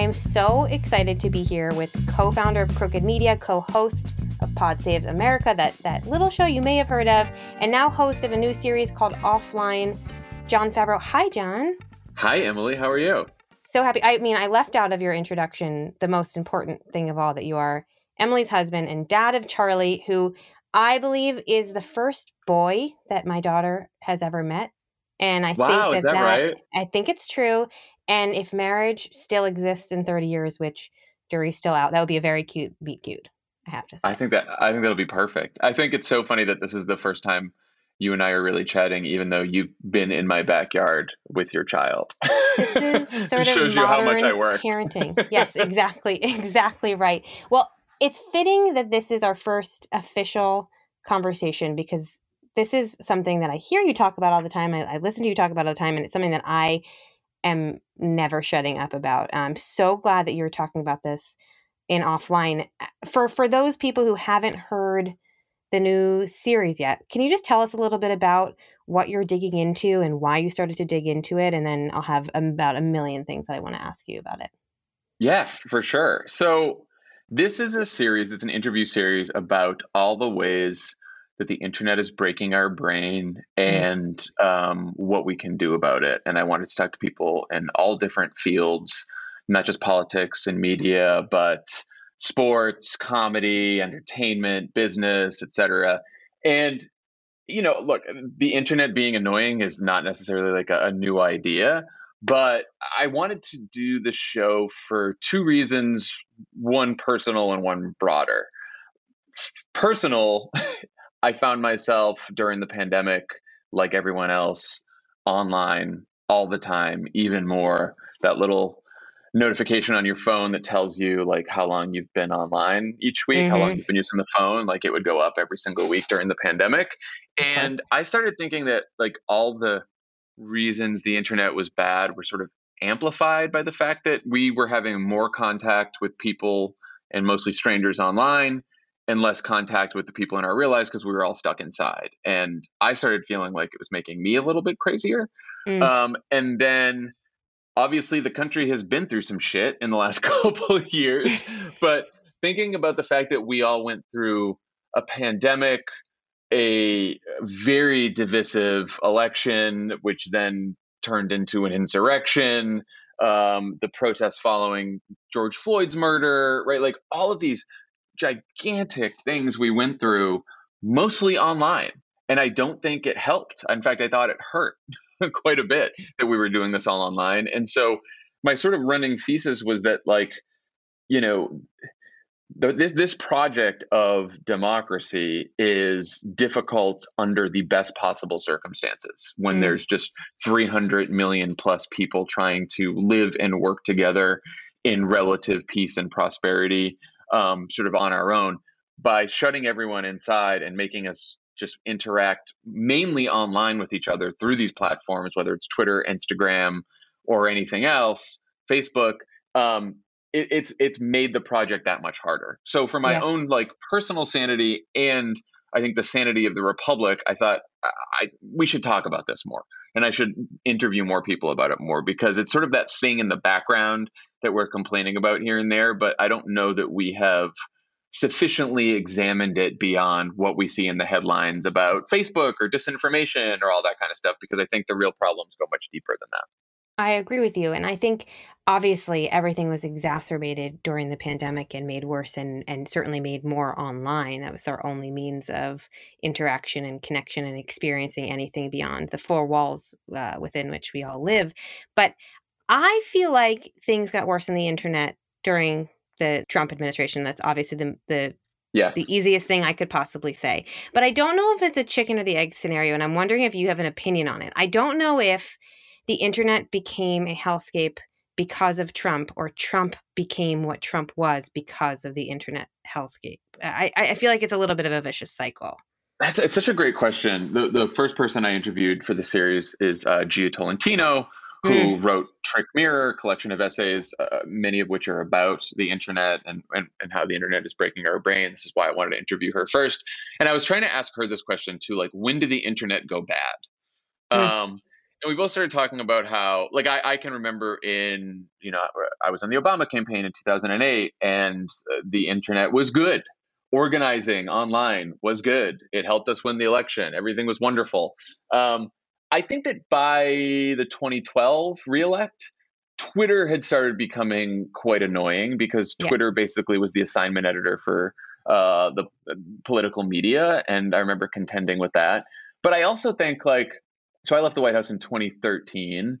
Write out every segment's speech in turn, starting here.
I am so excited to be here with co-founder of Crooked Media, co-host of Pod Save America, that that little show you may have heard of, and now host of a new series called Offline. Jon Favreau. Hi, John. Hi, Emily. How are you? So happy. I mean, I left out of your introduction the most important thing of all that you are Emily's husband and dad of Charlie, who I believe is the first boy that my daughter has ever met. And I wow, think that, is that, that right? I think it's true. And if marriage still exists in 30 years, which jury's still out, that would be a very cute meet cute. I have to say. I think that I think that'll be perfect. I think it's so funny that this is the first time you and I are really chatting, even though you've been in my backyard with your child. This is sort it of shows you how much I work. parenting. Yes, exactly, exactly right. Well, it's fitting that this is our first official conversation because this is something that I hear you talk about all the time. I, I listen to you talk about all the time, and it's something that I am never shutting up about. I'm so glad that you're talking about this in offline. Eh, for for those people who haven't heard the new series yet, can you just tell us a little bit about what you're digging into and why you started to dig into it? And then I'll have about a million things that I want to ask you about it. Yeah, for sure. So this is a series, it's an interview series about all the ways that the internet is breaking our brain and um, what we can do about it. And I wanted to talk to people in all different fields, not just politics and media, but sports, comedy, entertainment, business, etc. And you know, look, the internet being annoying is not necessarily like a, a new idea, but I wanted to do the show for two reasons one personal and one broader. Personal, I found myself during the pandemic, like everyone else, online all the time, even more. That little notification on your phone that tells you like how long you've been online each week, how long Mhm. you've been using the phone, like it would go up every single week during the pandemic. And I started thinking that like all the reasons the internet was bad were sort of amplified by the fact that we were having more contact with people and mostly strangers online and less contact with the people in our real lives because we were all stuck inside. And I started feeling like it was making me a little bit crazier. Mm. Um, and then obviously the country has been through some shit in the last couple of years, but thinking about the fact that we all went through a pandemic, a very divisive election, which then turned into an insurrection, um, the protests following George Floyd's murder, right? Like all of these gigantic things we went through, mostly online. And I don't think it helped. In fact, I thought it hurt quite a bit that we were doing this all online. And so my sort of running thesis was that, like, you know, th- this this project of democracy is difficult under the best possible circumstances when Mm. there's just 300 million plus people trying to live and work together in relative peace and prosperity um, sort of on our own by shutting everyone inside and making us just interact mainly online with each other through these platforms whether it's twitter instagram or anything else facebook um, it, it's it's made the project that much harder. So for my Yeah. own like personal sanity and I think the sanity of the republic, I thought I, we should talk about this more, and I should interview more people about it more because it's sort of that thing in the background that we're complaining about here and there, but I don't know that we have sufficiently examined it beyond what we see in the headlines about Facebook or disinformation or all that kind of stuff because I think the real problems go much deeper than that. I agree with you. And I think obviously everything was exacerbated during the pandemic and made worse and, and certainly made more online. That was our only means of interaction and connection and experiencing anything beyond the four walls uh, within which we all live. But I feel like things got worse on the internet during the Trump administration. That's obviously the, the Yes. the easiest thing I could possibly say. But I don't know if it's a chicken or the egg scenario, and I'm wondering if you have an opinion on it. I don't know if the internet became a hellscape because of Trump, or Trump became what Trump was because of the internet hellscape. I, I feel like it's a little bit of a vicious cycle. That's it's such a great question. The the first person I interviewed for the series is uh, Jia Tolentino, who wrote Trick Mirror, collection of essays, uh, many of which are about the internet and, and and how the internet is breaking our brain. This is why I wanted to interview her first. And I was trying to ask her this question too, like when did the internet go bad? Mm. Um, and we both started talking about how like I, I can remember in you know i was on the obama campaign in 2008 and uh, the internet was good. Organizing online was good. It helped us win the election. Everything was wonderful. Um, i think that by the 2012 reelect twitter had started becoming quite annoying because twitter yeah. basically was the assignment editor for uh, the uh, political media and i remember contending with that. But i also think like so I left the White House in 2013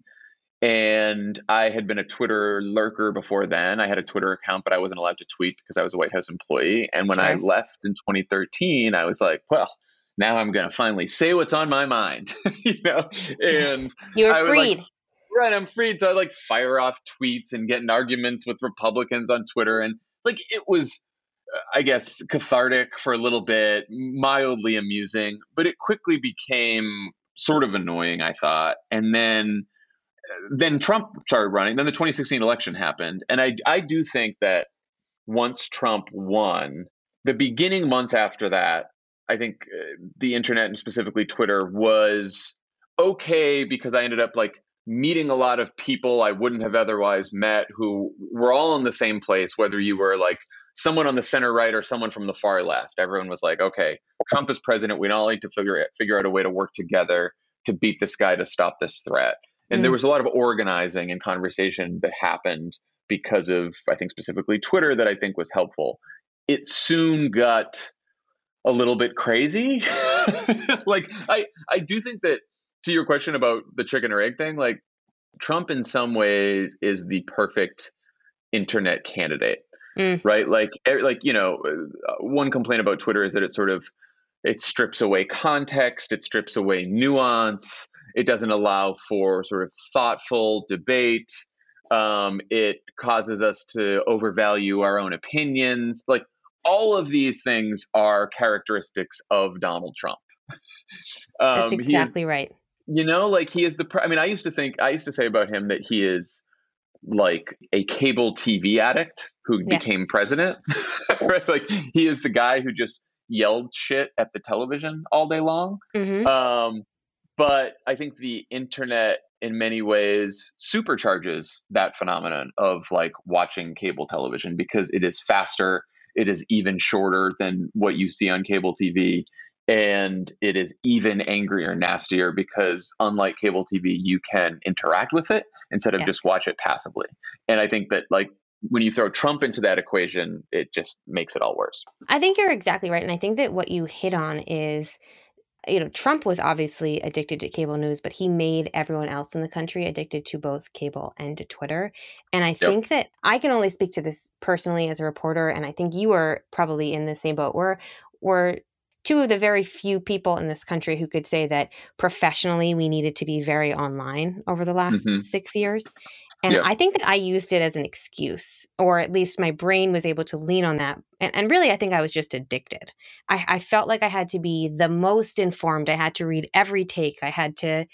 and I had been a Twitter lurker before then. I had a Twitter account, but I wasn't allowed to tweet because I was a White House employee. And when I left in 2013, I was like, well, now I'm going to finally say what's on my mind, you know? And you were freed. Like, right, I'm freed. So I like fire off tweets and get in arguments with Republicans on Twitter. And like it was, uh, I guess, cathartic for a little bit, mildly amusing, but it quickly became sort of annoying, I thought. And then then Trump started running. Then the 2016 election happened, and I I do think that once Trump won, the beginning months after that, I think uh, the internet and specifically Twitter was okay because I ended up like meeting a lot of people I wouldn't have otherwise met who were all in the same place, whether you were like someone on the center right or someone from the far left. Everyone was like, okay, Trump is president. We all need to figure figure out a way to work together to beat this guy to stop this threat. And mm. there was a lot of organizing and conversation that happened because of, I think, specifically Twitter that I think was helpful. It soon got a little bit crazy. like I, I do think that to your question about the chicken or egg thing, like Trump in some ways is the perfect internet candidate mm. right? Like, like you know, uh, one complaint about Twitter is that it sort of it strips away context, it strips away nuance, it doesn't allow for sort of thoughtful debate. Um, it causes us to overvalue our own opinions. Like all of these things are characteristics of Donald Trump. um, That's exactly is, right. You know, like he is the. I mean, I used to think I used to say about him that he is like a cable TV addict who yes. became president. right? Like he is the guy who just yelled shit at the television all day long. Mm-hmm. Um, but I think the internet in many ways supercharges that phenomenon of like watching cable television because it is faster, it is even shorter than what you see on cable TV and it is even angrier nastier because unlike cable tv you can interact with it instead of yes. just watch it passively and i think that like when you throw trump into that equation it just makes it all worse i think you're exactly right and i think that what you hit on is you know trump was obviously addicted to cable news but he made everyone else in the country addicted to both cable and to twitter and i yep. think that i can only speak to this personally as a reporter and i think you are probably in the same boat where we're two of the very few people in this country who could say that professionally we needed to be very online over the last mm-hmm. six years. And yeah. I think that I used it as an excuse, or at least my brain was able to lean on that. And, and really, I think I was just addicted. I, I, felt like I had to be the most informed. I had to read every take. I had to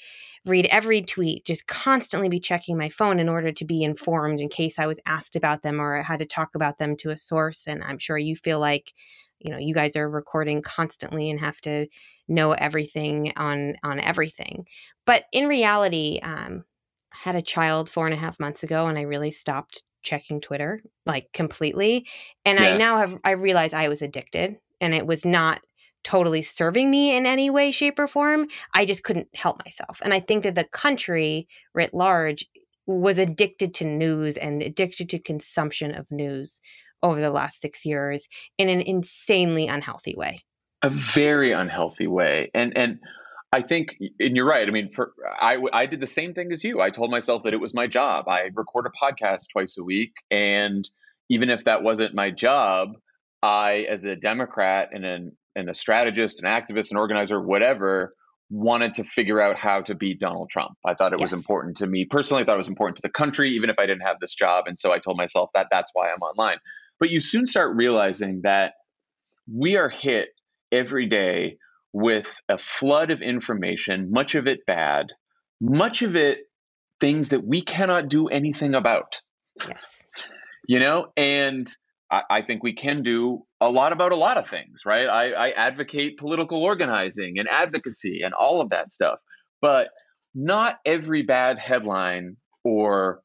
read every tweet, just constantly be checking my phone in order to be informed in case I was asked about them or I had to talk about them to a source. And I'm sure you feel like you know you guys are recording constantly and have to know everything on on everything. But in reality um I had a child four and a half months ago and i really stopped checking twitter like completely. And yeah. i now have i realized i was addicted and it was not totally serving me in any way shape or form. I just couldn't help myself. And i think that the country writ large was addicted to news and addicted to consumption of news over the last six years in an insanely unhealthy way. A very unhealthy way. And, and, I think, and you're right. I mean, for I, I did the same thing as you. I told myself that it was my job. I record a podcast twice a week, and even if that wasn't my job, I, as a Democrat and an and a strategist, an activist, an organizer, whatever, wanted to figure out how to beat Donald Trump. I thought it yes. was important to me personally. I thought it was important to the country, even if I didn't have this job. And so I told myself that that's why I'm online. But you soon start realizing that we are hit every day with a flood of information, much of it bad, much of it things that we cannot do anything about. Yes. You know, and I, I, think we can do a lot about a lot of things, right? I, I advocate political organizing and advocacy and all of that stuff. But not every bad headline or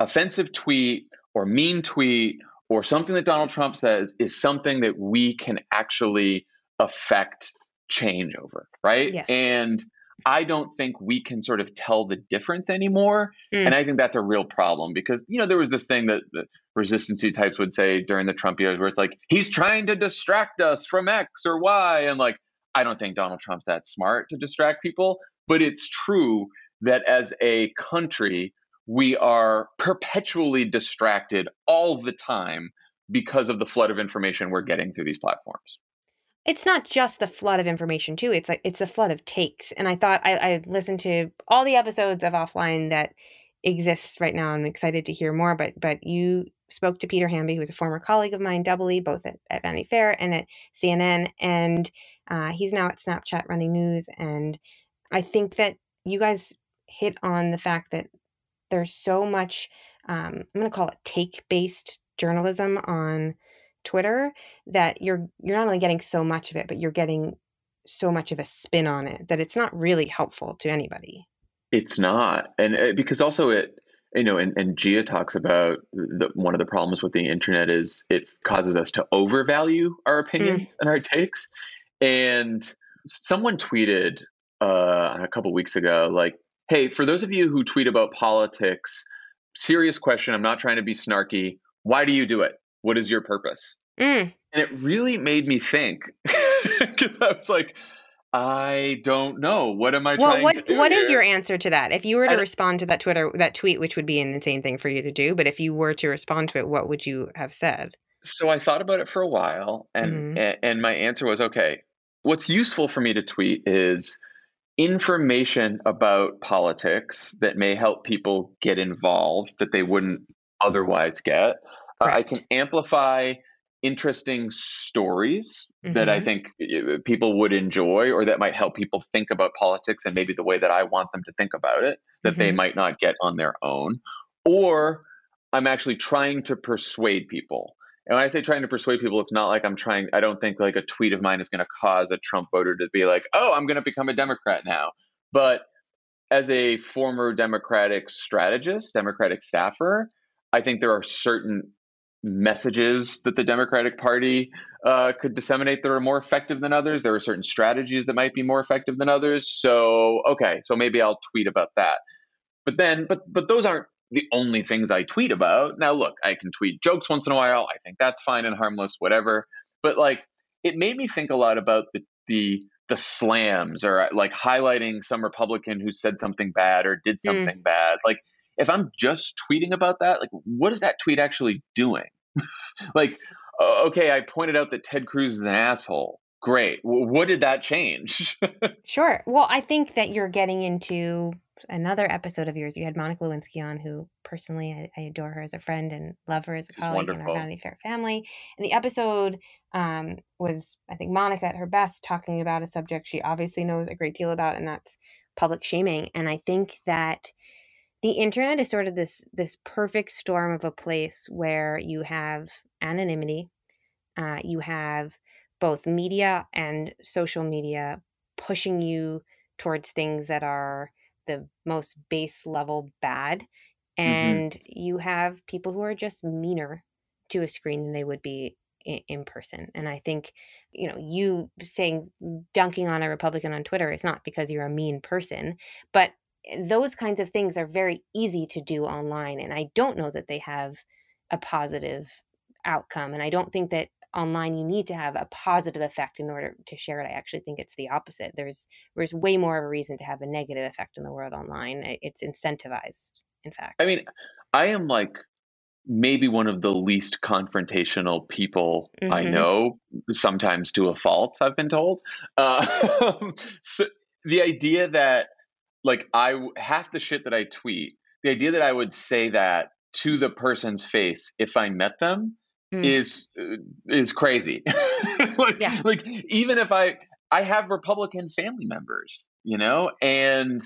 offensive tweet or mean tweet or something that Donald Trump says is something that we can actually affect change over, right? Yes. And I don't think we can sort of tell the difference anymore. Mm. And I think that's a real problem because, you know, there was this thing that the resistancy types would say during the Trump years where it's like, he's trying to distract us from X or Y. And like, I don't think Donald Trump's that smart to distract people. But it's true that as a country, we are perpetually distracted all the time because of the flood of information we're getting through these platforms. It's not just the flood of information too. It's like it's a flood of takes. And I thought I, I listened to all the episodes of offline that exists right now. I'm excited to hear more. But but you spoke to Peter Hamby, who was a former colleague of mine, doubly, both at, at Vanity Fair and at CNN, and uh, he's now at Snapchat running news. And I think that you guys hit on the fact that there's so much. Um, I'm going to call it take based journalism on Twitter that you're you're not only getting so much of it, but you're getting so much of a spin on it that it's not really helpful to anybody. It's not, and uh, because also it, you know, and, and Jia talks about the, one of the problems with the internet is it causes us to overvalue our opinions mm. and our takes. And someone tweeted uh, a couple weeks ago, like, "Hey, for those of you who tweet about politics, serious question. I'm not trying to be snarky. Why do you do it? What is your purpose? Mm. And it really made me think because I was like, I don't know. What am I well, trying what, to do? What here? is your answer to that? If you were to And- respond to that Twitter that tweet, which would be an insane thing for you to do, but if you were to respond to it, what would you have said? So I thought about it for a while, and Mhm. and my answer was okay. What's useful for me to tweet is information about politics that may help people get involved that they wouldn't otherwise get. Uh, I can amplify interesting stories that I Mhm. think people would enjoy or that might help people think about politics and maybe the way that I want them to think about it that they Mhm. might not get on their own. Or I'm actually trying to persuade people. And when I say trying to persuade people, it's not like I'm trying, I don't think like a tweet of mine is going to cause a Trump voter to be like, oh, I'm going to become a Democrat now. But as a former Democratic strategist, Democratic staffer, I think there are certain messages that the Democratic Party uh, could disseminate that are more effective than others. There are certain strategies that might be more effective than others. So, okay, so maybe I'll tweet about that. But then, but but those aren't the only things I tweet about. Now, look, I can tweet jokes once in a while. I think that's fine and harmless, whatever. But like, it made me think a lot about the the the slams or like highlighting some Republican who said something bad or did Mm. something bad. Like, if I'm just tweeting about that, like, what is that tweet actually doing? like, okay, I pointed out that Ted Cruz is an asshole. Great. W- what did that change? Sure. Well, I think that you're getting into another episode of yours. You had Monica Lewinsky on, who personally I, I adore her as a friend and love her as a She's colleague in our wonderful. Vanity Fair family. And the episode um, was, I think, Monica at her best talking about a subject she obviously knows a great deal about, and that's public shaming. And I think that the internet is sort of this this perfect storm of a place where you have anonymity, uh, you have both media and social media pushing you towards things that are the most base level bad mm-hmm. and you have people who are just meaner to a screen than they would be in, in person and i think you know you saying dunking on a republican on twitter is not because you're a mean person but eh, those kinds of things are very easy to do online and i don't know that they have a positive outcome and i don't think that online you need to have a positive effect in order to share it i actually think it's the opposite there's there's way more of a reason to have a negative effect in the world online it's incentivized in fact I mean, I am like maybe one of the least confrontational people I Mhm. know, sometimes to a fault, I've been told. Uh, so the idea that, like, i half the shit that I tweet, the idea that I would say that to the person's face if I met them Mm. is uh, is crazy. like, Yeah. like even if I I have Republican family members, you know, and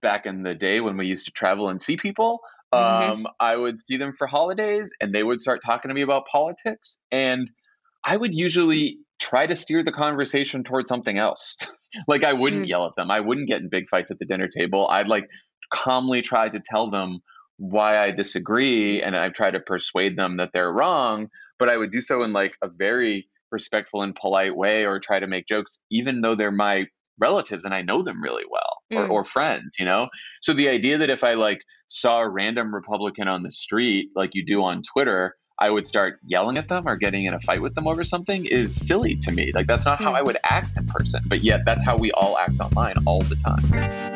back in the day when we used to travel and see people, Mhm. um, I would see them for holidays and they would start talking to me about politics. And I would usually try to steer the conversation towards something else. like I wouldn't Mm. yell at them. I wouldn't get in big fights at the dinner table. I'd like calmly try to tell them why I disagree and I try to persuade them that they're wrong, but I would do so in like a very respectful and polite way or try to make jokes even though they're my relatives and I know them really well or, Mm. or friends, you know? So the idea that if I like saw a random Republican on the street like you do on Twitter, I would start yelling at them or getting in a fight with them over something is silly to me. Like that's not how Mm. I would act in person, but yet that's how we all act online all the time.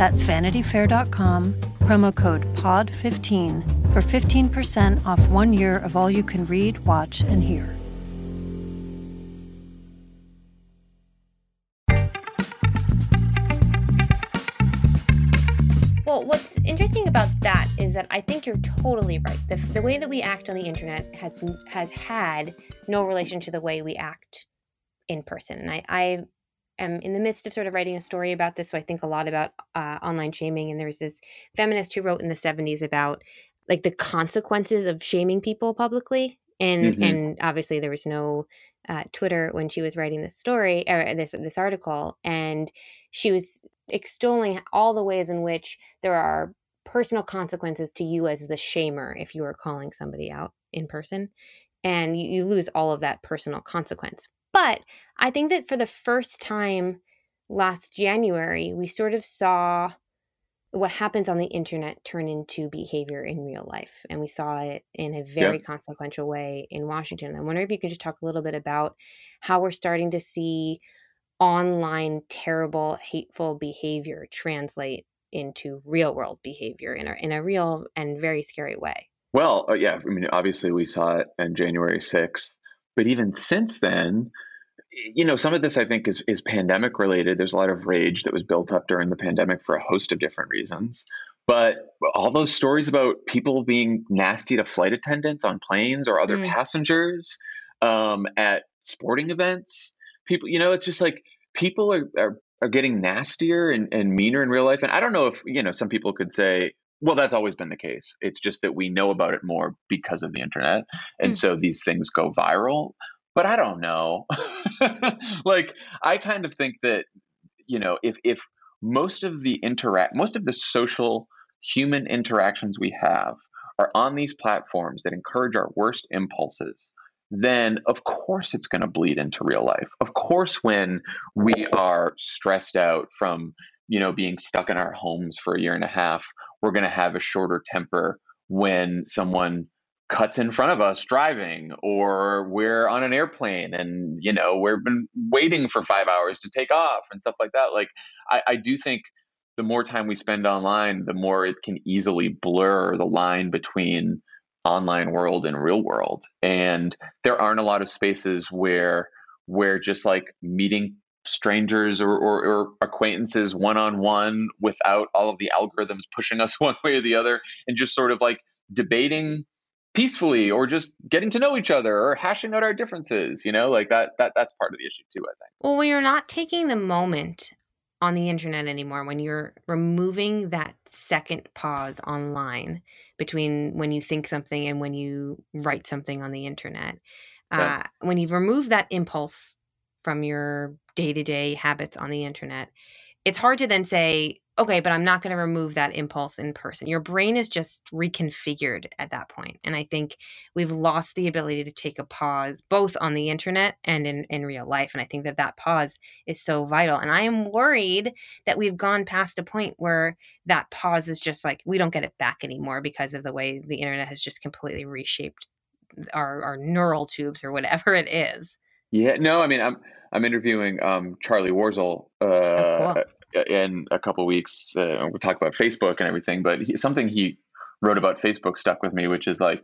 That's vanityfair.com, promo code POD15 for 15% off one year of all you can read, watch, and hear. Well, what's interesting about that is that I think you're totally right. The, the way that we act on the internet has has had no relation to the way we act in person. And I, I am in the midst of sort of writing a story about this, so I think a lot about uh, online shaming. And there's this feminist who wrote in the 70s about like the consequences of shaming people publicly. And Mhm. and obviously there was no uh, Twitter when she was writing this story or this this article, and she was extolling all the ways in which there are personal consequences to you as the shamer if you are calling somebody out in person and you, you lose all of that personal consequence but i think that for the first time last january we sort of saw what happens on the internet turn into behavior in real life and we saw it in a very consequential way in washington. I wonder if you could just talk a little bit about how we're starting to see online terrible hateful behavior translate into real world behavior in a, in a real and very scary way. Well, uh, yeah, I mean, obviously we saw it on January 6th, but even since then, you know, some of this I think is, is pandemic related. There's a lot of rage that was built up during the pandemic for a host of different reasons. But all those stories about people being nasty to flight attendants on planes or other Mm. passengers um, at sporting events, people, you know, it's just like people are, are, are getting nastier and, and meaner in real life. And I don't know if, you know, some people could say, well, that's always been the case. It's just that we know about it more because of the internet. And Mm. so these things go viral. But I don't know. like, I kind of think that, you know, if, if most of the interact, most of the social human interactions we have are on these platforms that encourage our worst impulses, then of course it's going to bleed into real life. Of course, when we are stressed out from, you know, being stuck in our homes for a year and a half, we're going to have a shorter temper when someone cuts in front of us driving or we're on an airplane and you know we've been waiting for five hours to take off and stuff like that. Like i, I do think the more time we spend online the more it can easily blur the line between online world and real world. And there aren't a lot of spaces where where just like meeting strangers or, or, or acquaintances one on one without all of the algorithms pushing us one way or the other and just sort of like debating peacefully or just getting to know each other or hashing out our differences you know like that that that's part of the issue too i think Well, when you're not taking the moment on the internet anymore, when you're removing that second pause online between when you think something and when you write something on the internet, Yeah. uh, when you've removed that impulse from your day to day habits on the internet, it's hard to then say, okay, but I'm not going to remove that impulse in person. Your brain is just reconfigured at that point. And I think we've lost the ability to take a pause both on the internet and in, in real life. And I think that that pause is so vital. And I am worried that we've gone past a point where that pause is just like, we don't get it back anymore because of the way the internet has just completely reshaped our, our neural tubes or whatever it is. Yeah no i mean i'm i'm interviewing um charlie warzel uh Oh, cool. in a couple weeks uh, we'll talk about facebook and everything but he, something he wrote about facebook stuck with me which is like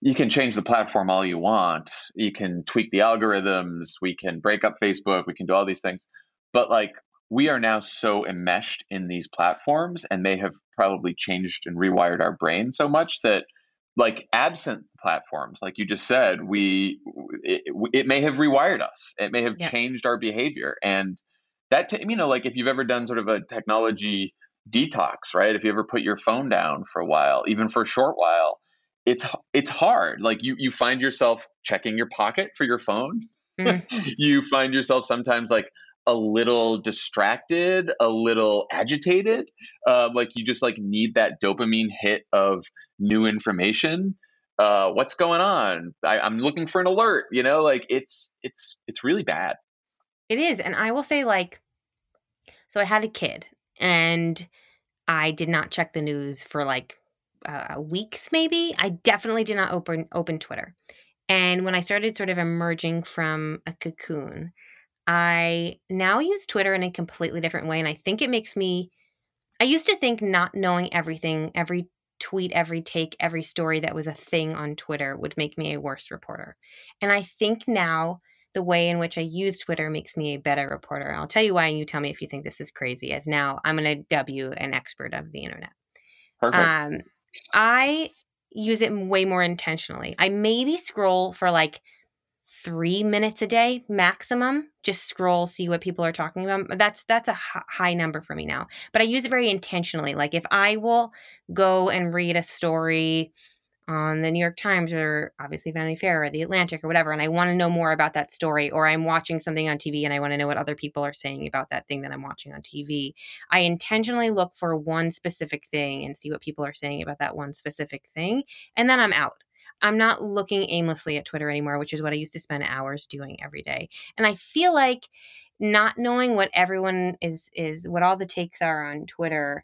you can change the platform all you want. You can tweak the algorithms. We can break up Facebook. We can do all these things. But like we are now so enmeshed in these platforms and they have probably changed and rewired our brain so much that like absent platforms like you just said we it, it may have rewired us it may have yeah. changed our behavior and that t- you know like if you've ever done sort of a technology detox right if you ever put your phone down for a while even for a short while it's it's hard. Like you you find yourself checking your pocket for your phone. Mm. you find yourself sometimes like a little distracted, a little agitated. Uh, like you just like need that dopamine hit of new information. Uh, what's going on? I, I'm looking for an alert. You know, like it's it's it's really bad. It is, and I will say like, so I had a kid, and I did not check the news for like uh, weeks maybe i definitely did not open open twitter and when i started sort of emerging from a cocoon i now use twitter in a completely different way and i think it makes me i used to think not knowing everything every tweet every take every story that was a thing on twitter would make me a worse reporter and i think now the way in which I use Twitter makes me a better reporter. I'll tell you why, and you tell me if you think this is crazy. As now I'm going to W an expert of the internet. Perfect. Um, I use it way more intentionally. I maybe scroll for like three minutes a day maximum. Just scroll, see what people are talking about. That's that's a high number for me now. But I use it very intentionally. Like if I will go and read a story on the New York Times or obviously Vanity Fair or the Atlantic or whatever, and I want to know more about that story, or I'm watching something on TV and I want to know what other people are saying about that thing that I'm watching on TV, I intentionally look for one specific thing and see what people are saying about that one specific thing, and then I'm out. I'm not looking aimlessly at Twitter anymore, which is what I used to spend hours doing every day. And I feel like not knowing what everyone is is what all the takes are on Twitter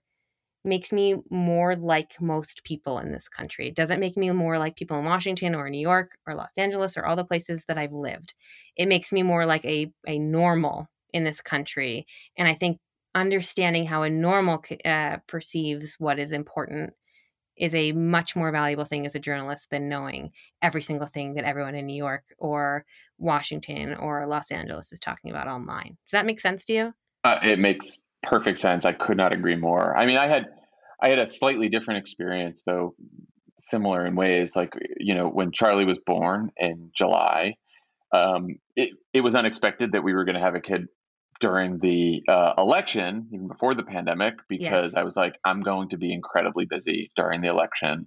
makes me more like most people in this country. It doesn't make me more like people in Washington or New York or Los Angeles or all the places that I've lived. It makes me more like a, a normal in this country. And I think understanding how a normal uh, perceives what is important is a much more valuable thing as a journalist than knowing every single thing that everyone in New York or Washington or Los Angeles is talking about online. Does that make sense to you? Uh, it makes perfect sense. I could not agree more. I mean, I had I had a slightly different experience though, similar in ways. Like you know, when Charlie was born in July, um, it it was unexpected that we were going to have a kid during the uh, election, even before the pandemic, because yes. I was like, I'm going to be incredibly busy during the election.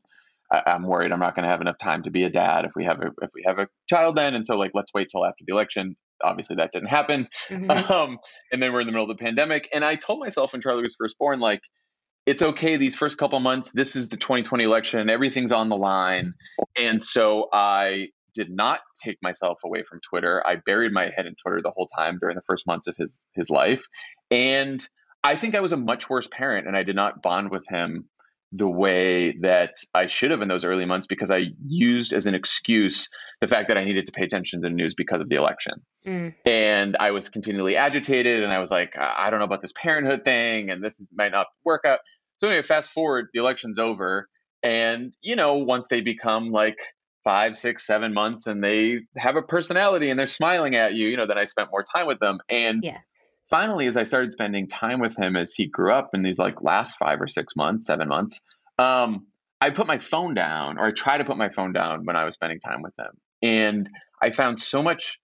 I, am worried I'm not going to have enough time to be a dad if we have a if we have a child then, and so like let's wait till after the election obviously that didn't happen. Mm-hmm. Um, and then we're in the middle of the pandemic. And I told myself when Charlie was first born, like, it's okay these first couple months. This is the 2020 election. Everything's on the line. And so I did not take myself away from Twitter. I buried my head in Twitter the whole time during the first months of his his life. And I think I was a much worse parent and I did not bond with him the way that I should have in those early months because I used as an excuse the fact that I needed to pay attention to the news because of the election. Mm. And I was continually agitated and I was like, I don't know about this parenthood thing and this is, might not work out. So anyway, fast forward, the election's over. And, you know, once they become like five, six, seven months and they have a personality and they're smiling at you, you know, then I spent more time with them. And yes finally, as I started spending time with him as he grew up in these like last five or six months, seven months, um, I put my phone down, or I try to put my phone down when I was spending time with him. And I found so much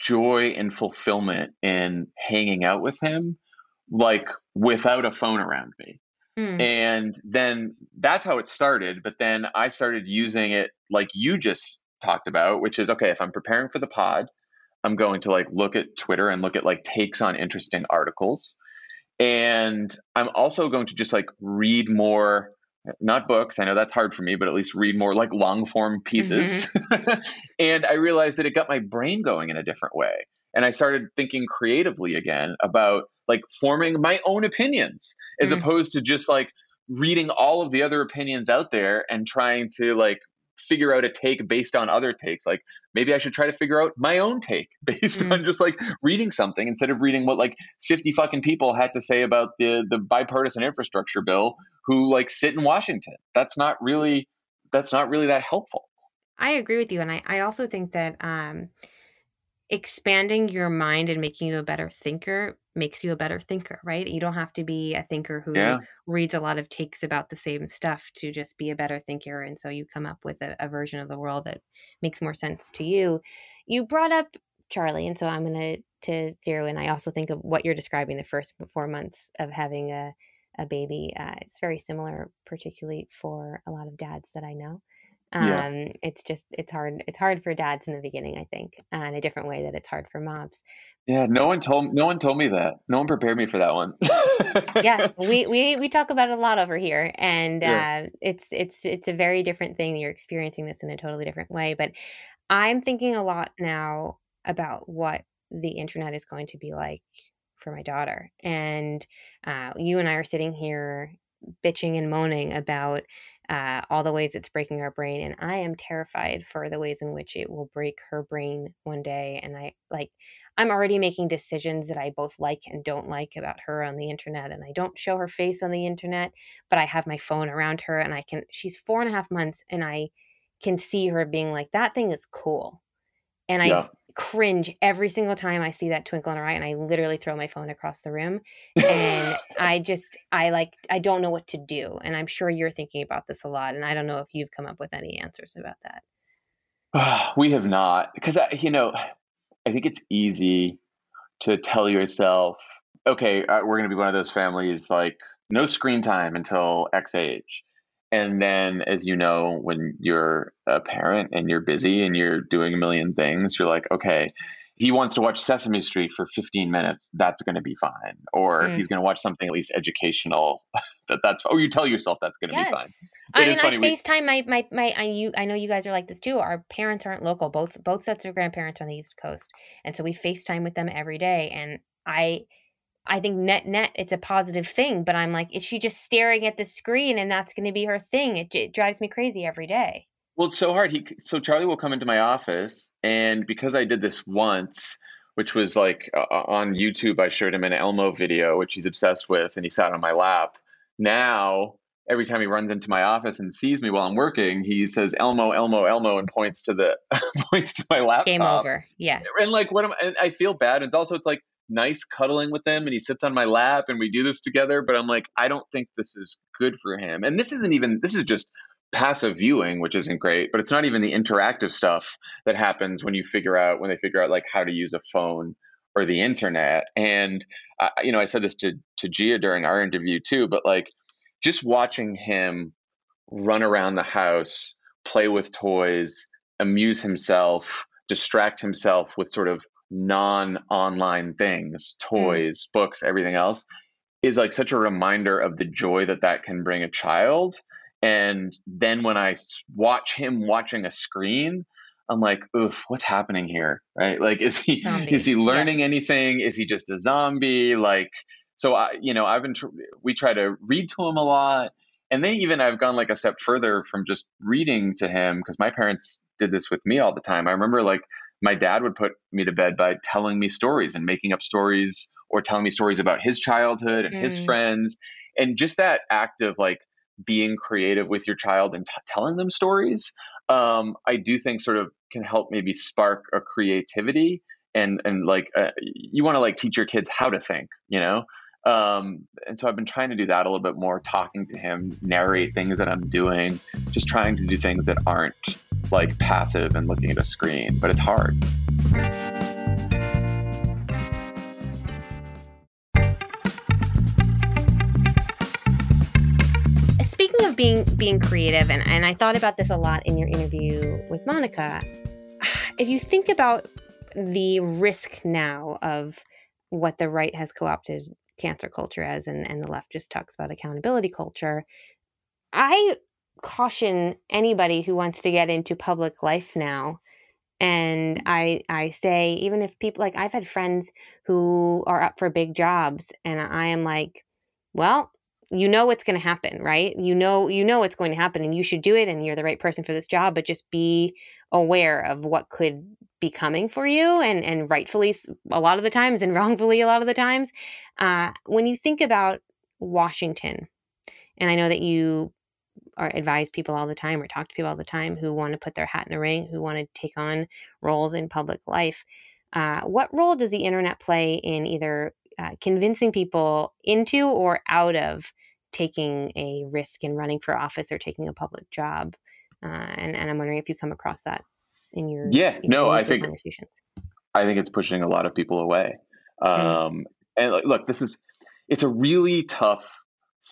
joy and fulfillment in hanging out with him, like without a phone around me. Mm. And then that's how it started. But then I started using it like you just talked about, which is okay, if I'm preparing for the pod, I'm going to like look at Twitter and look at like takes on interesting articles. And I'm also going to just like read more, not books. I know that's hard for me, but at least read more like long form pieces. Mm-hmm. and I realized that it got my brain going in a different way. And I started thinking creatively again about like forming my own opinions as mm opposed to just like reading all of the other opinions out there and trying to like figure out a take based on other takes. Like maybe I should try to figure out my own take based mm. on just like reading something instead of reading what like 50 fucking people had to say about the the bipartisan infrastructure bill who like sit in Washington. That's not really that's not really that helpful. I agree with you. And I, I also think that um, expanding your mind and making you a better thinker makes you a better thinker, right? You don't have to be a thinker who Yeah. reads a lot of takes about the same stuff to just be a better thinker. And so you come up with a, a version of the world that makes more sense to you. You brought up Charlie, and so I'm going to to zero in. I also think of what you're describing the first four months of having a a baby. Uh, it's very similar, particularly for a lot of dads that I know. Yeah. Um, it's just it's hard. It's hard for dads in the beginning, I think, uh, in a different way that it's hard for moms. Yeah, no one told no one told me that. No one prepared me for that one. yeah, we, we we talk about it a lot over here, and Yeah. uh, it's it's it's a very different thing. You're experiencing this in a totally different way, but I'm thinking a lot now about what the internet is going to be like for my daughter, and uh, you and I are sitting here bitching and moaning about uh, all the ways it's breaking our brain, and I am terrified for the ways in which it will break her brain one day. And I like I'm already making decisions that I both like and don't like about her on the internet. And I don't show her face on the internet, but I have my phone around her and I can, she's four and a half months and I can see her being like, that thing is cool. And I yeah. Cringe every single time I see that twinkle in her eye and I literally throw my phone across the room. And I just, I like, I don't know what to do. And I'm sure you're thinking about this a lot. And I don't know if you've come up with any answers about that. we have not because you know i think it's easy to tell yourself okay uh, we're going to be one of those families like no screen time until x age and then as you know when you're a parent and you're busy and you're doing a million things you're like okay he wants to watch sesame street for 15 minutes that's going to be fine or if Mm. he's going to watch something at least educational that that's or you tell yourself that's going to be fine I It mean, I funny, we- FaceTime my my my. I you. I know you guys are like this too. Our parents aren't local. Both both sets of grandparents are on the East Coast, and so we FaceTime with them every day. And I, I think net net it's a positive thing. But I'm like, is she just staring at the screen and that's going to be her thing? It, it drives me crazy every day. Well, it's so hard. He so Charlie will come into my office, and because I did this once, which was like uh, on YouTube, I showed him an Elmo video, which he's obsessed with, and he sat on my lap. Now, every time he runs into my office and sees me while I'm working, he says Elmo, Elmo, Elmo, and points to the points to my laptop. Game over. Yeah. And like, what am and I feel bad. And it's also it's like nice cuddling with him, and he sits on my lap, and we do this together. But I'm like, I don't think this is good for him. And this isn't even. This is just passive viewing, which isn't great, but it's not even the interactive stuff that happens when you figure out when they figure out like how to use a phone or the internet. And uh, you know, I said this to to Jia during our interview too, but like just watching him run around the house, play with toys, amuse himself, distract himself with sort of non-online things, hmm. toys, books, everything else is like such a reminder of the joy that that can bring a child and then when I watch him watching a screen, I'm like, oof, what's happening here? Right? Like, is he Zombie, is he learning yes. anything? Is he just a zombie? Like, so I, you know, I've been tr- we try to read to him a lot, and then even I've gone like a step further from just reading to him because my parents did this with me all the time. I remember like my dad would put me to bed by telling me stories and making up stories or telling me stories about his childhood and his Mm. friends and just that act of like being creative with your child and t- telling them stories um, i do think sort of can help maybe spark a creativity and and like uh, you want to like teach your kids how to think you know um, and so i've been trying to do that a little bit more talking to him narrate things that i'm doing just trying to do things that aren't like passive and looking at a screen but it's hard Speaking of being being creative, and, and I thought about this a lot in your interview with Monica. If you think about the risk now of what the right has co-opted cancel culture as and, and the left just talks about accountability culture, I caution anybody who wants to get into public life now and I I say even if people like I've had friends who are up for big jobs and I am like, well, you know what's going to happen, right? You know you know what's going to happen and you should do it and you're the right person for this job, but just be aware of what could be coming for you and and rightfully a lot of the times and wrongfully a lot of the times. Uh, when you think about Washington, and I know that you or advise people all the time or talk to people all the time who want to put their hat in the ring, who want to take on roles in public life. Uh, what role does the internet play in either uh, convincing people into or out of taking a risk in running for office or taking a public job? Uh, and, and I'm wondering if you come across that in your yeah you know, no I think conversations. I think it's pushing a lot of people away. Mm. Um, and look, this is it's a really tough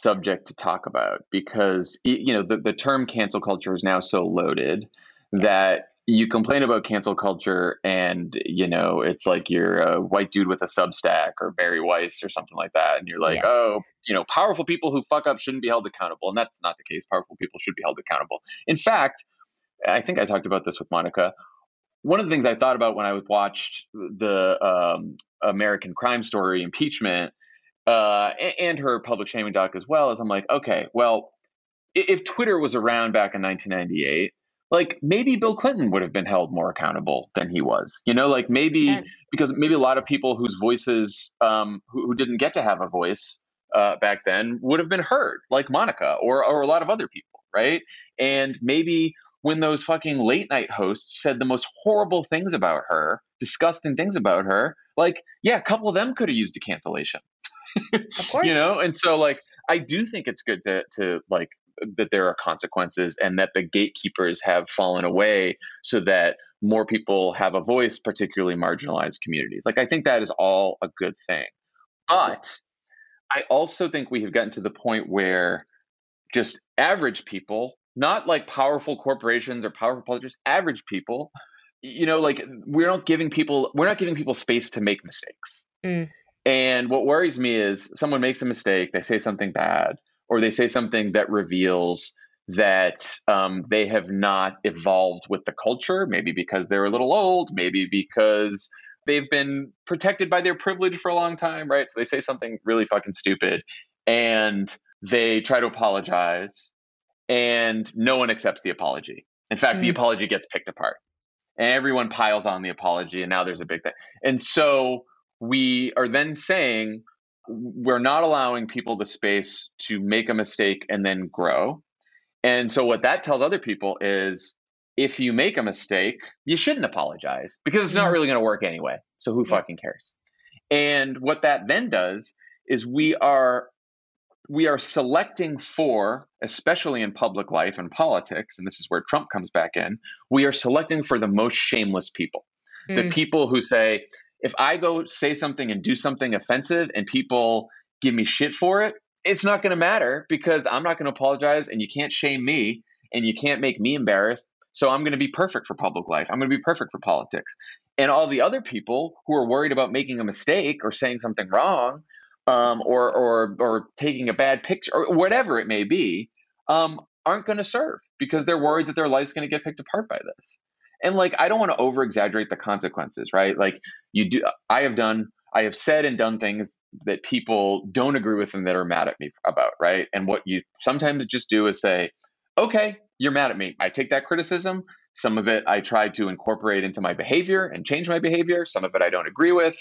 subject to talk about because you know the, the term cancel culture is now so loaded that you complain about cancel culture and you know it's like you're a white dude with a substack or Bari Weiss or something like that and you're like Yes. oh you know powerful people who fuck up shouldn't be held accountable and that's not the case. Powerful people should be held accountable. In fact i think i talked about this with monica. One of the things i thought about when i watched the um, american crime story impeachment uh, and her public shaming doc as well is i'm like okay well if twitter was around back in 1998 like maybe bill clinton would have been held more accountable than he was. You know like maybe 100%. because maybe a lot of people whose voices um, who, who didn't get to have a voice uh, back then would have been heard like monica or, or a lot of other people right? And maybe when those fucking late night hosts said the most horrible things about her disgusting things about her like yeah a couple of them could have used a cancellation Of course. you know and so like i do think it's good to to like that there are consequences and that the gatekeepers have fallen away so that more people have a voice particularly marginalized communities like i think that is all a good thing but i also think we have gotten to the point where just average people not like powerful corporations or powerful politicians average people you know like we're not giving people we're not giving people space to make mistakes Mm. And what worries me is someone makes a mistake they say something bad or they say something that reveals that um, they have not evolved with the culture maybe because they're a little old maybe because they've been protected by their privilege for a long time right? So they say something really fucking stupid and they try to apologize and no one accepts the apology. In fact the Mm. apology gets picked apart. And everyone piles on the apology and now there's a big thing. And so we are then saying we're not allowing people the space to make a mistake and then grow. And so what that tells other people is if you make a mistake you shouldn't apologize because it's not Mhm. really going to work anyway. So who fucking cares? And what that then does is we are we are selecting for especially in public life and politics and this is where Trump comes back in we are selecting for the most shameless people. The Mm. people who say if i go say something and do something offensive and people give me shit for it it's not going to matter because i'm not going to apologize and you can't shame me and you can't make me embarrassed. So i'm going to be perfect for public life. I'm going to be perfect for politics. And all the other people who are worried about making a mistake or saying something wrong um, or or or taking a bad picture or whatever it may be um, aren't going to serve because they're worried that their life's going to get picked apart by this and like i don't want to over exaggerate the consequences right? Like you do i have done i have said and done things that people don't agree with and that are mad at me about right? And what you sometimes just do is say okay you're mad at me. I take that criticism. Some of it i try to incorporate into my behavior and change my behavior. Some of it i don't agree with.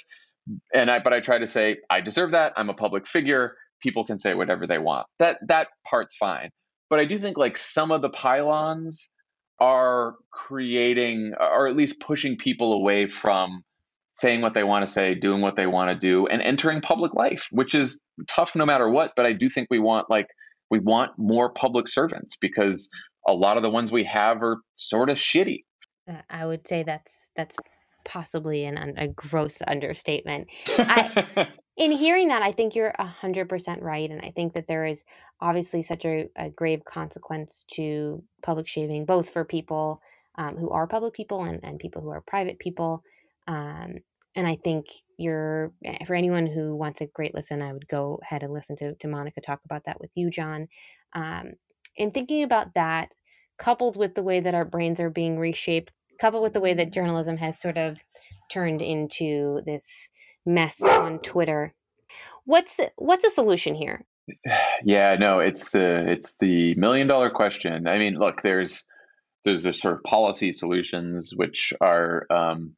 And i but i try to say i deserve that. I'm a public figure. People can say whatever they want. That that part's fine. But i do think like some of the pile-ons are creating or at least pushing people away from saying what they want to say doing what they want to do and entering public life which is tough no matter what but i do think we want like we want more public servants because a lot of the ones we have are sort of shitty Uh, I would say that's that's possibly an, a gross understatement. I- In hearing that, I think you're a hundred percent right, and I think that there is obviously such a, a grave consequence to public shaming, both for people um, who are public people and, and people who are private people. Um, and I think you're eh, for anyone who wants a great listen, I would go ahead and listen to to Monica talk about that with you, Jon. Um, in thinking about that, coupled with the way that our brains are being reshaped, coupled with the way that journalism has sort of turned into this mess on Twitter. What's the, what's the solution here? yeah no it's the it's the million dollar question i mean look there's there's a sort of policy solutions which are um,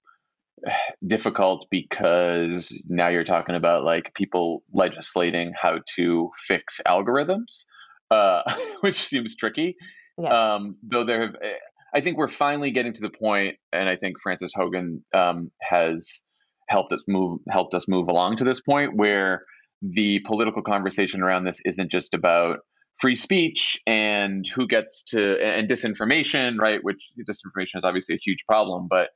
difficult because now you're talking about like people legislating how to fix algorithms uh, which seems tricky. Yes. Um, though there have, eh, I think we're finally getting to the point, and I think Frances Haugen um, has helped us move helped us move along to this point where the political conversation around this isn't just about free speech and who gets to and disinformation, right? Which disinformation is obviously a huge problem, but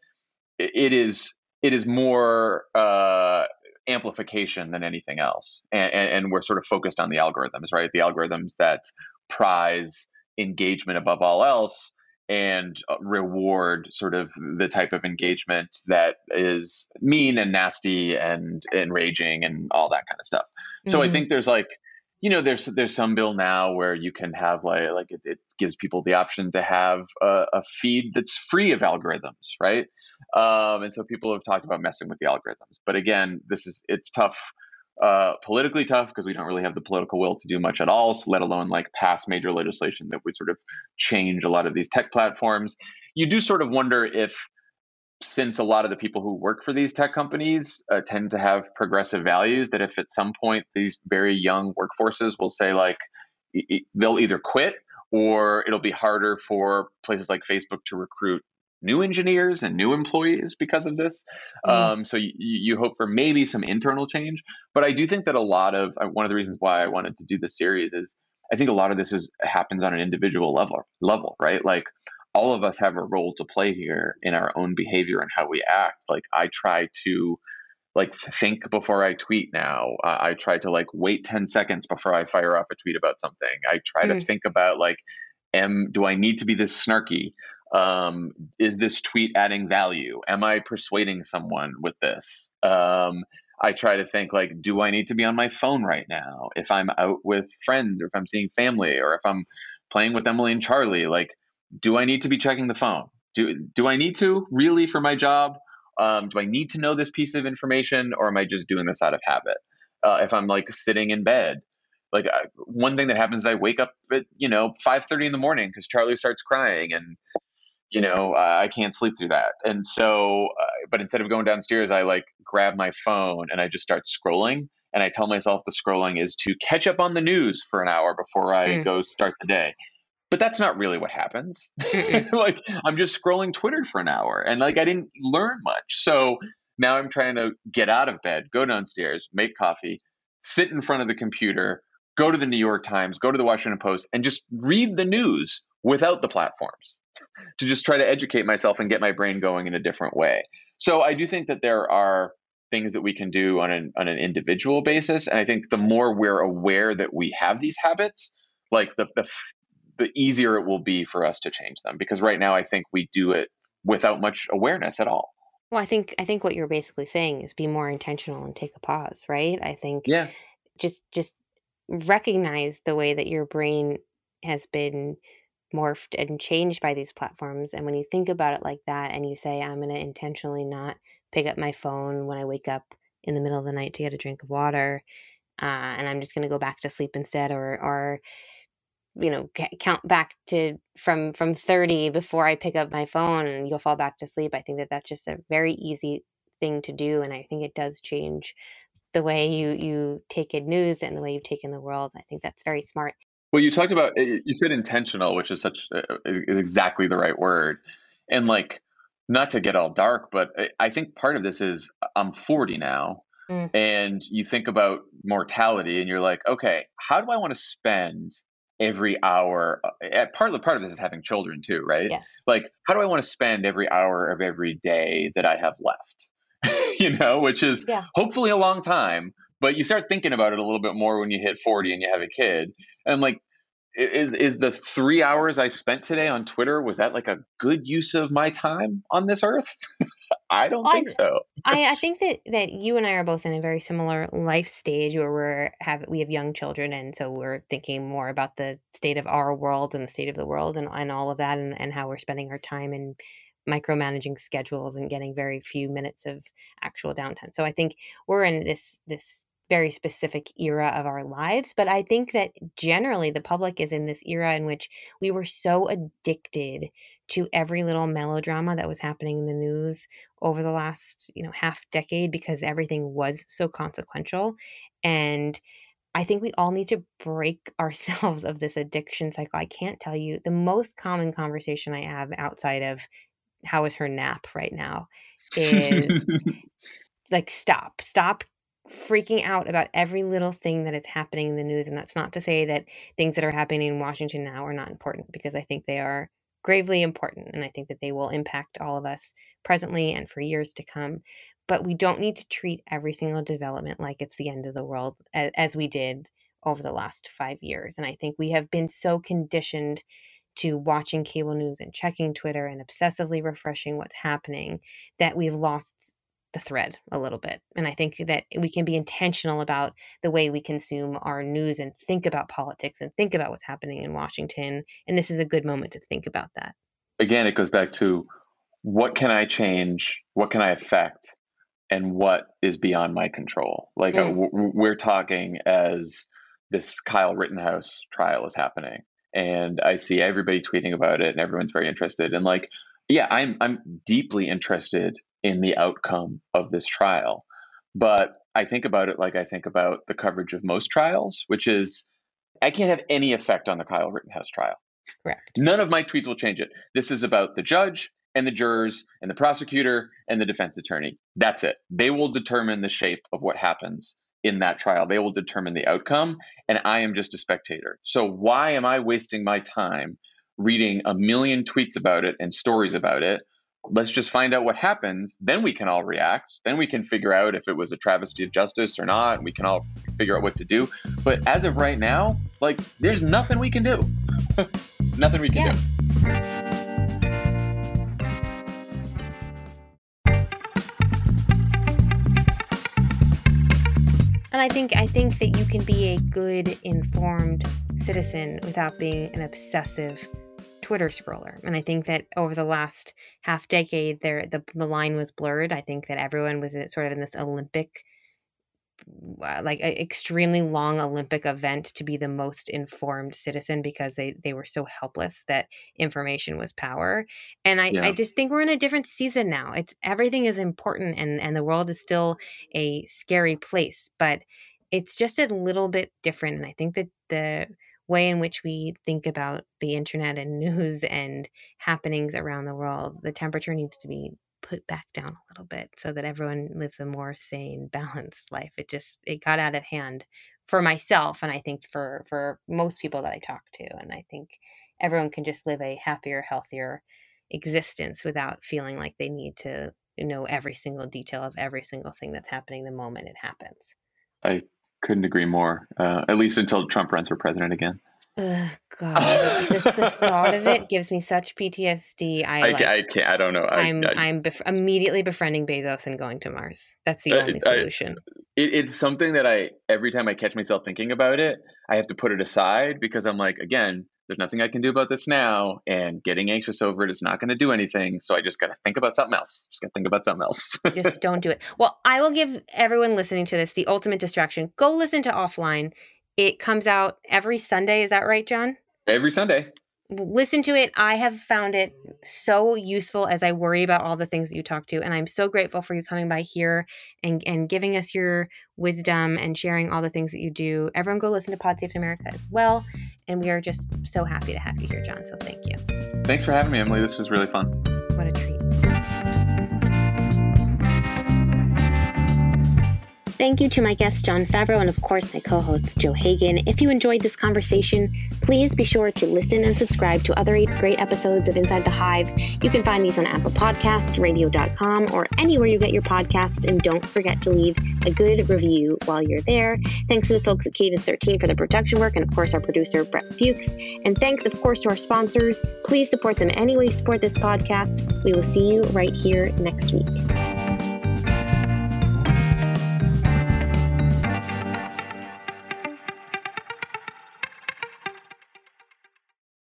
it is it is more uh, amplification than anything else, and, and we're sort of focused on the algorithms, right? The algorithms that prize engagement above all else and uh, reward sort of the type of engagement that is mean and nasty and enraging and all that kind of stuff. So mm-hmm. I think there's like you know there's there's some bill now where you can have like like it, it gives people the option to have a, a, feed that's free of algorithms right um, and so people have talked about messing with the algorithms but again this is it's tough uh, politically tough because we don't really have the political will to do much at all so let alone like pass major legislation that would sort of change a lot of these tech platforms. You do sort of wonder if since a lot of the people who work for these tech companies uh, tend to have progressive values, that if at some point these very young workforces will say, like, they'll either quit or it'll be harder for places like Facebook to recruit new engineers and new employees because of this. Mm. Um, so you, you hope for maybe some internal change. But I do think that a lot of uh, one of the reasons why I wanted to do this series is I think a lot of this is happens on an individual level level, right? Like all of us have a role to play here in our own behavior and how we act. Like I try to like think before I tweet now. Uh, I try to like wait 10 seconds before I fire off a tweet about something. I try mm. to think about like am do I need to be this snarky? Um, is this tweet adding value? Am I persuading someone with this? Um, I try to think like, do I need to be on my phone right now? If I'm out with friends or if I'm seeing family or if I'm playing with Emily and Charlie, like do I need to be checking the phone? Do do I need to really for my job? Um, do I need to know this piece of information, or am I just doing this out of habit? Uh, if I'm like sitting in bed, like uh, one thing that happens is I wake up at you know 5:30 in the morning because Charlie starts crying, and you know uh, I can't sleep through that. And so, uh, but instead of going downstairs, I like grab my phone and I just start scrolling. And I tell myself the scrolling is to catch up on the news for an hour before I mm. go start the day but that's not really what happens like i'm just scrolling twitter for an hour and like i didn't learn much so now i'm trying to get out of bed go downstairs make coffee sit in front of the computer go to the new york times go to the washington post and just read the news without the platforms to just try to educate myself and get my brain going in a different way so i do think that there are things that we can do on an, on an individual basis and i think the more we're aware that we have these habits like the, the the easier it will be for us to change them because right now I think we do it without much awareness at all. Well, I think I think what you're basically saying is be more intentional and take a pause, right? I think yeah. just just recognize the way that your brain has been morphed and changed by these platforms and when you think about it like that and you say I'm going to intentionally not pick up my phone when I wake up in the middle of the night to get a drink of water uh, and I'm just going to go back to sleep instead or or you know count back to from from 30 before i pick up my phone and you'll fall back to sleep i think that that's just a very easy thing to do and i think it does change the way you you take in news and the way you take in the world i think that's very smart well you talked about eh, you said intentional which is such is exactly the right word and like not to get all dark but i think part of this is i'm 40 now mm. and you think about mortality and you're like okay how do i want to spend every hour uh, part of part of this is having children too right yes like how do i want to spend every hour of every day that i have left you know which is yeah. hopefully a long time but you start thinking about it a little bit more when you hit 40 and you have a kid and like is is the three hours I spent today on Twitter was that like a good use of my time on this earth? I don't think so. I, I think that that you and I are both in a very similar life stage where we're have we have young children and so we're thinking more about the state of our world and the state of the world and, and all of that and, and how we're spending our time and micromanaging schedules and getting very few minutes of actual downtime. So I think we're in this this very specific era of our lives. But I think that generally the public is in this era in which we were so addicted to every little melodrama that was happening in the news over the last, you know, half decade because everything was so consequential. And I think we all need to break ourselves of this addiction cycle. I can't tell you the most common conversation I have outside of how is her nap right now is like stop, stop freaking out about every little thing that is happening in the news. And that's not to say that things that are happening in Washington now are not important because I think they are gravely important. And I think that they will impact all of us presently and for years to come. But we don't need to treat every single development like it's the end of the world as, we did over the last five years. And I think we have been so conditioned to watching cable news and checking Twitter and obsessively refreshing what's happening that we've lost the thread a little bit. And I think that we can be intentional about the way we consume our news and think about politics and think about what's happening in Washington. And this is a good moment to think about that. Again, it goes back to what can I change? What can I affect? And what is beyond my control? Like uh, mm. we're talking as this Kyle Rittenhouse trial is happening, and I see everybody tweeting about it, and everyone's very interested. And like, yeah, I'm I'm deeply interested in the outcome of this trial. But I think about it like I think about the coverage of most trials, which is I can't have any effect on the Kyle Rittenhouse trial. Correct. None of my tweets will change it. This is about the judge and the jurors and the prosecutor and the defense attorney. That's it. They will determine the shape of what happens in that trial. They will determine the outcome, and I am just a spectator. So why am I wasting my time reading a million tweets about it and stories about it let's just find out what happens. Then we can all react. Then we can figure out if it was a travesty of justice or not. We can all figure out what to do. But as of right now, like, there's nothing we can do. nothing we can yeah. do. And I think I think that you can be a good informed citizen without being an obsessive Twitter scroller. And I think that over the last half decade, there the, the line was blurred. I think that everyone was sort of in this Olympic, uh, like extremely long Olympic event to be the most informed citizen because they they were so helpless that information was power. And I, yeah. I just think we're in a different season now. It's everything is important and and the world is still a scary place, but it's just a little bit different. And I think that the way in which we think about the internet and news and happenings around the world, the temperature needs to be put back down a little bit so that everyone lives a more sane, balanced life. It just it got out of hand for myself and I think for for most people that I talk to and I think everyone can just live a happier, healthier existence without feeling like they need to know every single detail of every single thing that's happening the moment it happens. I couldn't agree more. Uh, at least until Trump runs for president again. Ugh, God, just the thought of it gives me such PTSD. I, I, like, I can't. I don't know. I, am I'm, I'm bef- immediately befriending Bezos and going to Mars. That's the only solution. It, it's something that I every time I catch myself thinking about it, I have to put it aside because I'm like, again, there's nothing I can do about this now, and getting anxious over it is not going to do anything. So I just got to think about something else. Just got to think about something else. just don't do it. Well, I will give everyone listening to this the ultimate distraction. Go listen to Offline. It comes out every Sunday. Is that right, Jon? Every Sunday. Listen to it. I have found it so useful as I worry about all the things that you talk to. And I'm so grateful for you coming by here and, and giving us your wisdom and sharing all the things that you do. Everyone go listen to Pod Saves America as well. And we are just so happy to have you here, Jon. So thank you. Thanks for having me, Emily. This was really fun. What Thank you to my guest, Jon Favreau, and of course, my co host, Joe Hagan. If you enjoyed this conversation, please be sure to listen and subscribe to other great episodes of Inside the Hive. You can find these on Apple Podcasts, radio.com, or anywhere you get your podcasts. And don't forget to leave a good review while you're there. Thanks to the folks at Cadence 13 for the production work, and of course, our producer, Brett Fuchs. And thanks, of course, to our sponsors. Please support them any way you support this podcast. We will see you right here next week.